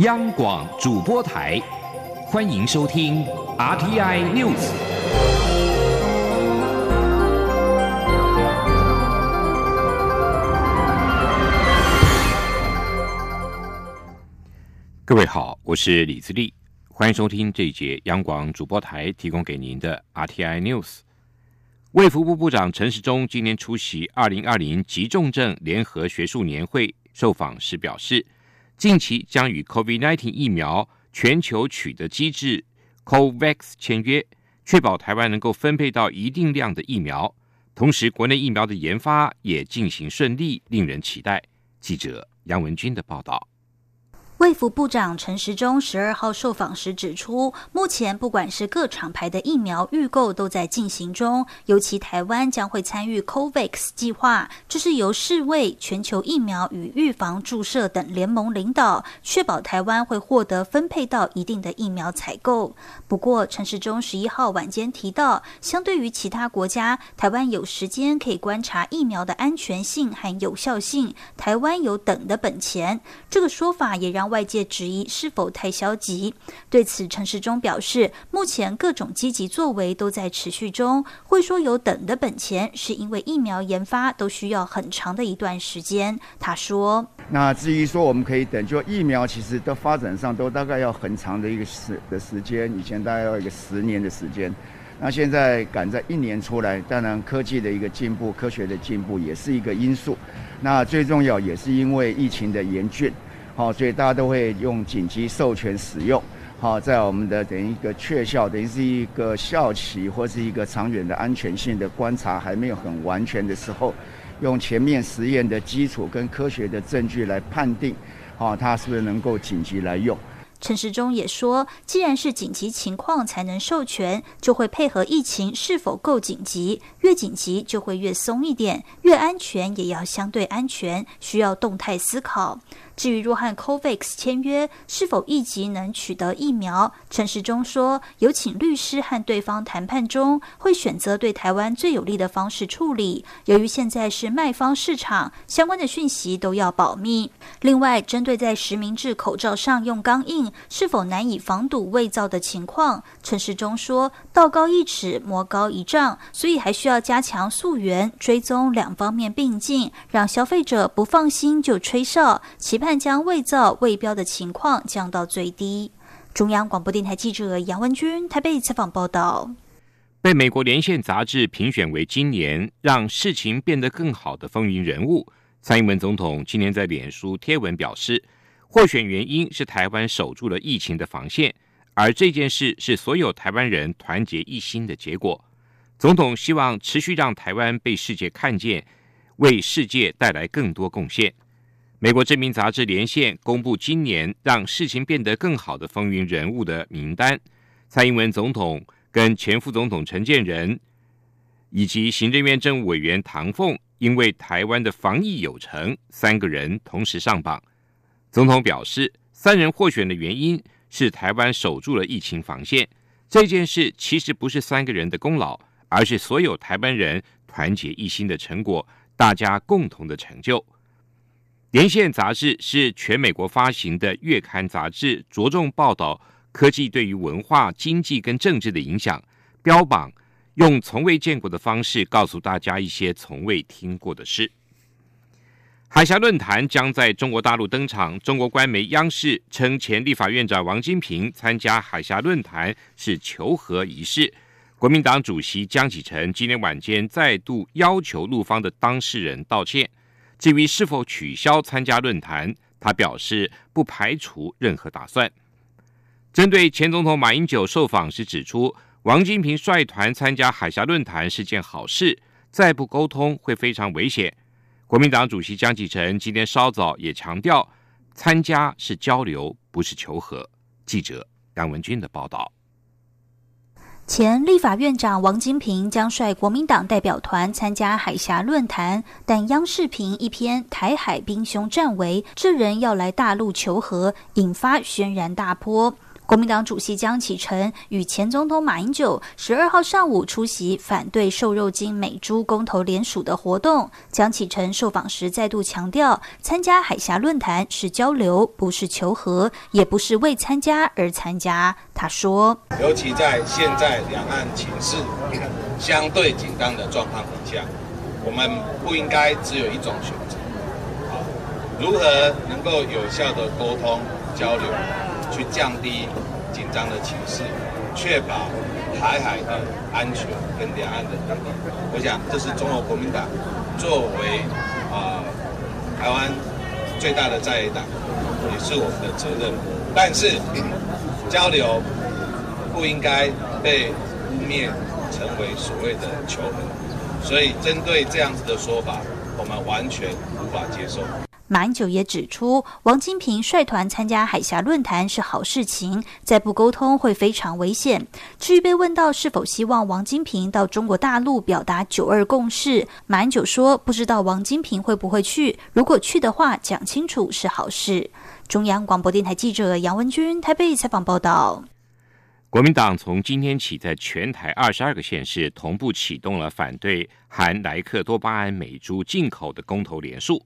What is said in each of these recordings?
央广主播台，欢迎收听 RTI News。各位好，我是李自立，欢迎收听这一节央广主播台提供给您的 RTI News。卫福部部长陈时中今年出席二零二零急重症联合学术年会受访时表示。近期将与 COVID-19 疫苗全球取得机制 COVAX 签约，确保台湾能够分配到一定量的疫苗。同时，国内疫苗的研发也进行顺利，令人期待。记者杨文军的报道。卫福部长陈时中十二号受访时指出，目前不管是各厂牌的疫苗预购都在进行中，尤其台湾将会参与 COVAX 计划，这是由世卫、全球疫苗与预防注射等联盟领导，确保台湾会获得分配到一定的疫苗采购。不过，陈时中十一号晚间提到，相对于其他国家，台湾有时间可以观察疫苗的安全性和有效性，台湾有等的本钱。这个说法也让。外界质疑是否太消极？对此，陈时中表示，目前各种积极作为都在持续中。会说有等的本钱，是因为疫苗研发都需要很长的一段时间。他说：“那至于说我们可以等，就疫苗其实的发展上都大概要很长的一个时的时间，以前大概要一个十年的时间。那现在赶在一年出来，当然科技的一个进步，科学的进步也是一个因素。那最重要也是因为疫情的严峻。”好，所以大家都会用紧急授权使用。好，在我们的等于一个确效，等于是一个效期或是一个长远的安全性的观察还没有很完全的时候，用前面实验的基础跟科学的证据来判定，好，它是不是能够紧急来用。陈时中也说，既然是紧急情况才能授权，就会配合疫情是否够紧急，越紧急就会越松一点，越安全也要相对安全，需要动态思考。至于若和 COVAX 签约，是否立即能取得疫苗？陈时中说，有请律师和对方谈判中，会选择对台湾最有利的方式处理。由于现在是卖方市场，相关的讯息都要保密。另外，针对在实名制口罩上用钢印，是否难以防堵伪造的情况，陈时中说，道高一尺，魔高一丈，所以还需要加强溯源、追踪两方面并进，让消费者不放心就吹哨，期盼。但将伪造、未标的情况降到最低。中央广播电台记者杨文君台北采访报道。被美国连线杂志评选为今年让事情变得更好的风云人物，蔡英文总统今年在脸书贴文表示，获选原因是台湾守住了疫情的防线，而这件事是所有台湾人团结一心的结果。总统希望持续让台湾被世界看见，为世界带来更多贡献。美国知名杂志连线公布今年让事情变得更好的风云人物的名单，蔡英文总统跟前副总统陈建仁以及行政院政务委员唐凤，因为台湾的防疫有成，三个人同时上榜。总统表示，三人获选的原因是台湾守住了疫情防线，这件事其实不是三个人的功劳，而是所有台湾人团结一心的成果，大家共同的成就。连线杂志是全美国发行的月刊杂志，着重报道科技对于文化、经济跟政治的影响，标榜用从未见过的方式告诉大家一些从未听过的事。海峡论坛将在中国大陆登场，中国官媒央视称，前立法院长王金平参加海峡论坛是求和仪式。国民党主席江启臣今天晚间再度要求陆方的当事人道歉。至于是否取消参加论坛，他表示不排除任何打算。针对前总统马英九受访时指出，王金平率团参加海峡论坛是件好事，再不沟通会非常危险。国民党主席江启臣今天稍早也强调，参加是交流，不是求和。记者杨文军的报道。前立法院长王金平将率国民党代表团参加海峡论坛，但央视频一篇“台海兵凶战危，这人要来大陆求和”，引发轩然大波。国民党主席江启臣与前总统马英九十二号上午出席反对瘦肉精美猪公投联署的活动。江启臣受访时再度强调，参加海峡论坛是交流，不是求和，也不是为参加而参加。他说：“尤其在现在两岸情势相对紧张的状况底下，我们不应该只有一种选择。如何能够有效的沟通交流？”去降低紧张的情势，确保台海的安全跟两岸的稳定。我想，这是中国国民党作为啊台湾最大的在野党，也是我们的责任。但是交流不应该被污蔑成为所谓的求和，所以针对这样子的说法，我们完全无法接受。马英九也指出，王金平率团参加海峡论坛是好事情，再不沟通会非常危险。至于被问到是否希望王金平到中国大陆表达“九二共识”，马英九说不知道王金平会不会去，如果去的话，讲清楚是好事。中央广播电台记者杨文君台北采访报道。国民党从今天起，在全台二十二个县市同步启动了反对含莱克多巴胺美猪进口的公投连署。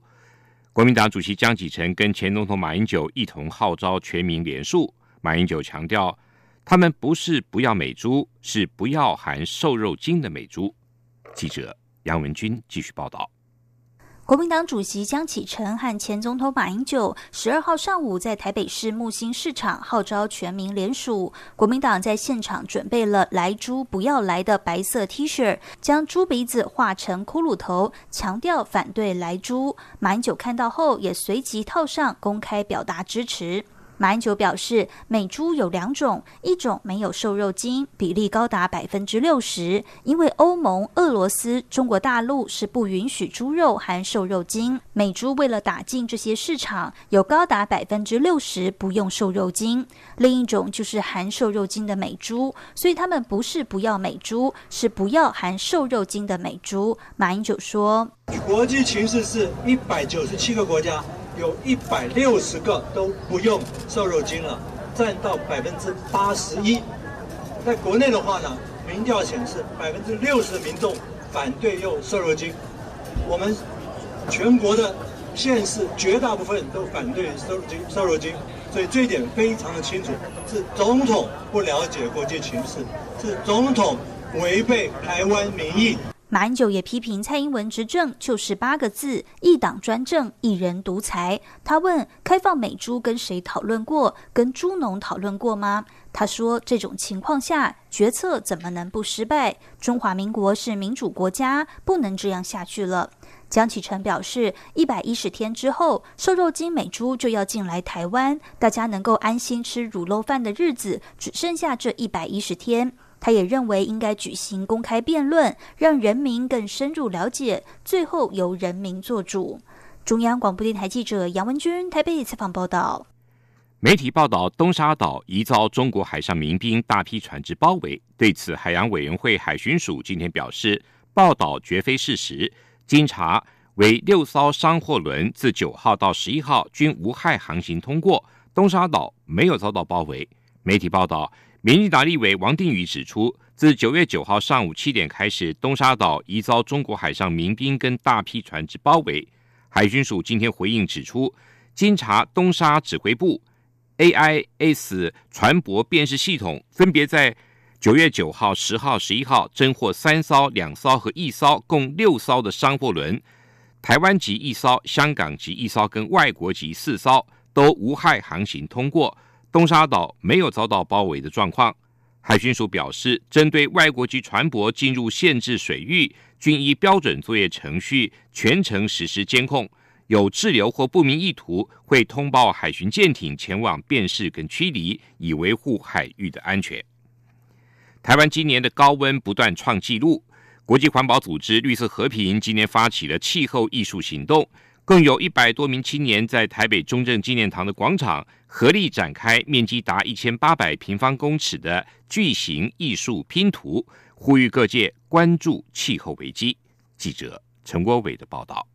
国民党主席江启臣跟前总统马英九一同号召全民联署。马英九强调，他们不是不要美猪，是不要含瘦肉精的美猪。记者杨文军继续报道。国民党主席江启臣和前总统马英九十二号上午在台北市木星市场号召全民联署。国民党在现场准备了“来猪不要来”的白色 T 恤，将猪鼻子画成骷髅头，强调反对来猪。马英九看到后也随即套上，公开表达支持。马英九表示，美猪有两种，一种没有瘦肉精，比例高达百分之六十，因为欧盟、俄罗斯、中国大陆是不允许猪肉含瘦肉精。美猪为了打进这些市场，有高达百分之六十不用瘦肉精。另一种就是含瘦肉精的美猪，所以他们不是不要美猪，是不要含瘦肉精的美猪。马英九说，国际形势是一百九十七个国家。有一百六十个都不用瘦肉精了，占到百分之八十一。在国内的话呢，民调显示百分之六十的民众反对用瘦肉精。我们全国的县市绝大部分都反对瘦肉精，瘦肉精。所以这一点非常的清楚，是总统不了解国际形势，是总统违背台湾民意。马英九也批评蔡英文执政就是八个字：一党专政，一人独裁。他问：开放美猪跟谁讨论过？跟猪农讨论过吗？他说：这种情况下，决策怎么能不失败？中华民国是民主国家，不能这样下去了。江启臣表示：一百一十天之后，瘦肉精美猪就要进来台湾，大家能够安心吃卤肉饭的日子，只剩下这一百一十天。他也认为应该举行公开辩论，让人民更深入了解，最后由人民做主。中央广播电台记者杨文君台北采访报道。媒体报道，东沙岛疑遭中国海上民兵大批船只包围。对此，海洋委员会海巡署今天表示，报道绝非事实。经查，为六艘商货轮自九号到十一号均无害航行通过，东沙岛没有遭到包围。媒体报道。民进党立委王定宇指出，自九月九号上午七点开始，东沙岛已遭中国海上民兵跟大批船只包围。海军署今天回应指出，经查，东沙指挥部 AIS 船舶辨识系统分别在九月九号、十号、十一号侦获三艘、两艘和一艘，共六艘的商货轮，台湾籍一艘、香港籍一艘跟外国籍四艘都无害航行通过。东沙岛没有遭到包围的状况。海巡署表示，针对外国籍船舶进入限制水域，均依标准作业程序全程实施监控。有滞留或不明意图，会通报海巡舰艇前往辨识跟驱离，以维护海域的安全。台湾今年的高温不断创纪录，国际环保组织绿色和平今年发起了气候艺术行动。共有一百多名青年在台北中正纪念堂的广场合力展开面积达一千八百平方公尺的巨型艺术拼图，呼吁各界关注气候危机。记者陈国伟的报道。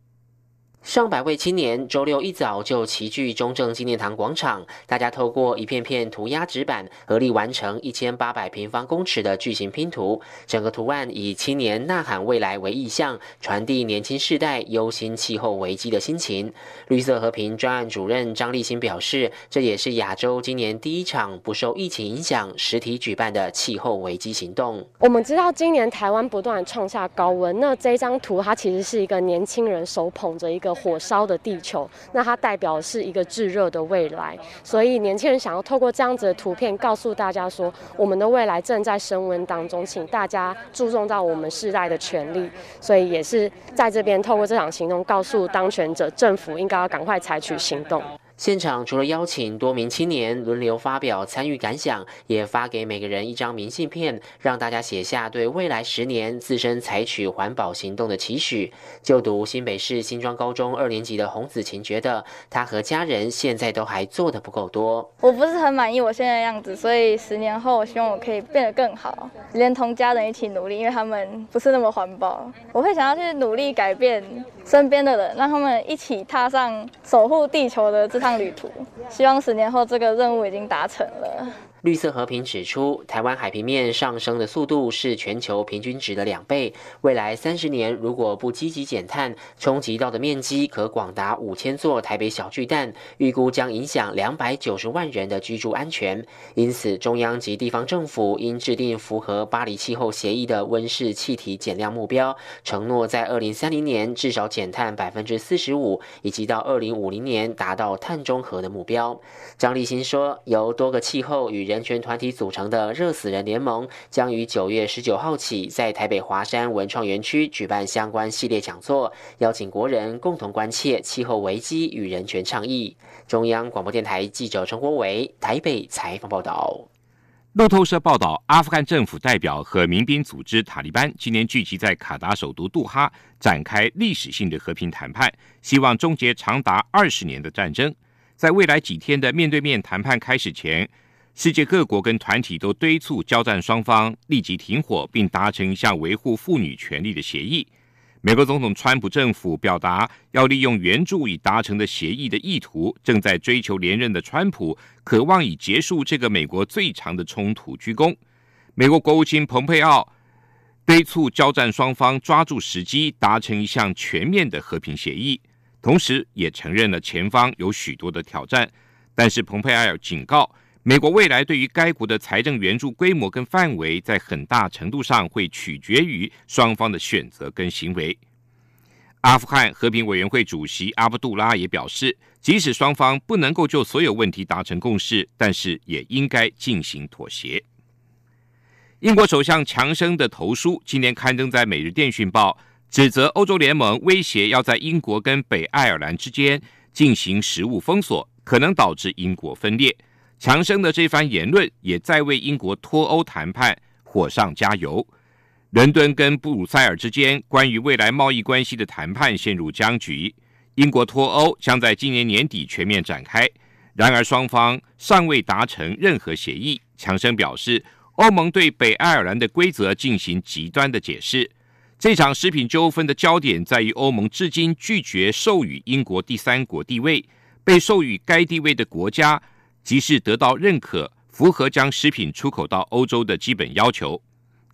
上百位青年周六一早就齐聚中正纪念堂广场，大家透过一片片涂鸦纸板，合力完成一千八百平方公尺的巨型拼图。整个图案以“青年呐喊未来”为意象，传递年轻世代忧心气候危机的心情。绿色和平专案主任张立新表示，这也是亚洲今年第一场不受疫情影响、实体举办的气候危机行动。我们知道今年台湾不断创下高温，那这张图它其实是一个年轻人手捧着一个。火烧的地球，那它代表是一个炙热的未来，所以年轻人想要透过这样子的图片告诉大家说，我们的未来正在升温当中，请大家注重到我们世代的权利，所以也是在这边透过这场行动，告诉当权者政府应该要赶快采取行动。现场除了邀请多名青年轮流发表参与感想，也发给每个人一张明信片，让大家写下对未来十年自身采取环保行动的期许。就读新北市新庄高中二年级的洪子晴觉得，他和家人现在都还做的不够多。我不是很满意我现在的样子，所以十年后我希望我可以变得更好，连同家人一起努力，因为他们不是那么环保。我会想要去努力改变身边的人，让他们一起踏上守护地球的这趟。旅途，希望十年后这个任务已经达成了。绿色和平指出，台湾海平面上升的速度是全球平均值的两倍。未来三十年，如果不积极减碳，冲击到的面积可广达五千座台北小巨蛋，预估将影响两百九十万人的居住安全。因此，中央及地方政府应制定符合巴黎气候协议的温室气体减量目标，承诺在二零三零年至少减碳百分之四十五，以及到二零五零年达到碳中和的目标。张立新说，由多个气候与人权团体组成的“热死人联盟”将于九月十九号起在台北华山文创园区举办相关系列讲座，邀请国人共同关切气候危机与人权倡议。中央广播电台记者陈国伟台北采访报道。路透社报道，阿富汗政府代表和民兵组织塔利班今年聚集在卡达首都杜哈，展开历史性的和平谈判，希望终结长达二十年的战争。在未来几天的面对面谈判开始前。世界各国跟团体都敦促交战双方立即停火，并达成一项维护妇女权利的协议。美国总统川普政府表达要利用援助已达成的协议的意图。正在追求连任的川普渴望以结束这个美国最长的冲突鞠躬。美国国务卿蓬佩奥敦促交战双方抓住时机，达成一项全面的和平协议，同时也承认了前方有许多的挑战。但是蓬佩奥警告。美国未来对于该国的财政援助规模跟范围，在很大程度上会取决于双方的选择跟行为。阿富汗和平委员会主席阿卜杜拉也表示，即使双方不能够就所有问题达成共识，但是也应该进行妥协。英国首相强生的投书今年刊登在《每日电讯报》，指责欧洲联盟威胁要在英国跟北爱尔兰之间进行食物封锁，可能导致英国分裂。强生的这番言论也在为英国脱欧谈判火上加油。伦敦跟布鲁塞尔之间关于未来贸易关系的谈判陷入僵局。英国脱欧将在今年年底全面展开，然而双方尚未达成任何协议。强生表示，欧盟对北爱尔兰的规则进行极端的解释。这场食品纠纷的焦点在于欧盟至今拒绝授予英国第三国地位，被授予该地位的国家。即是得到认可，符合将食品出口到欧洲的基本要求。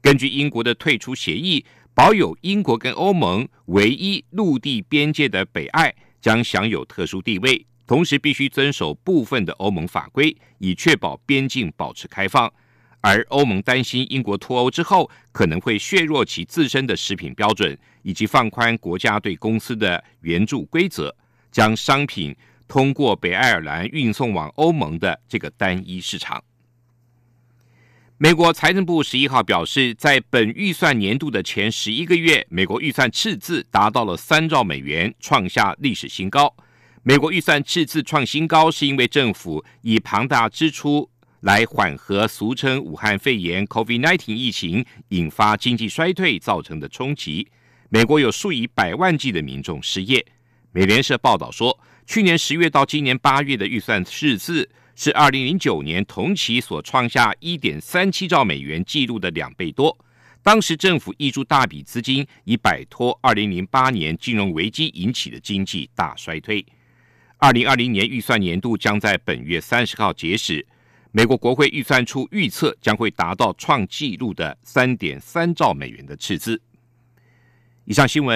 根据英国的退出协议，保有英国跟欧盟唯一陆地边界的北爱将享有特殊地位，同时必须遵守部分的欧盟法规，以确保边境保持开放。而欧盟担心英国脱欧之后可能会削弱其自身的食品标准，以及放宽国家对公司的援助规则，将商品。通过北爱尔兰运送往欧盟的这个单一市场。美国财政部十一号表示，在本预算年度的前十一个月，美国预算赤字达到了三兆美元，创下历史新高。美国预算赤字创新高，是因为政府以庞大支出来缓和俗称武汉肺炎 （COVID-19） 疫情引发经济衰退造成的冲击。美国有数以百万计的民众失业。美联社报道说。去年十月到今年八月的预算赤字是二零零九年同期所创下一点三七兆美元纪录的两倍多，当时政府挹注大笔资金，以摆脱二零零八年金融危机引起的经济大衰退。二零二零年预算年度将在本月三十号结始。美国国会预算处预测将会达到创纪录的三点三兆美元的赤字。以上新闻。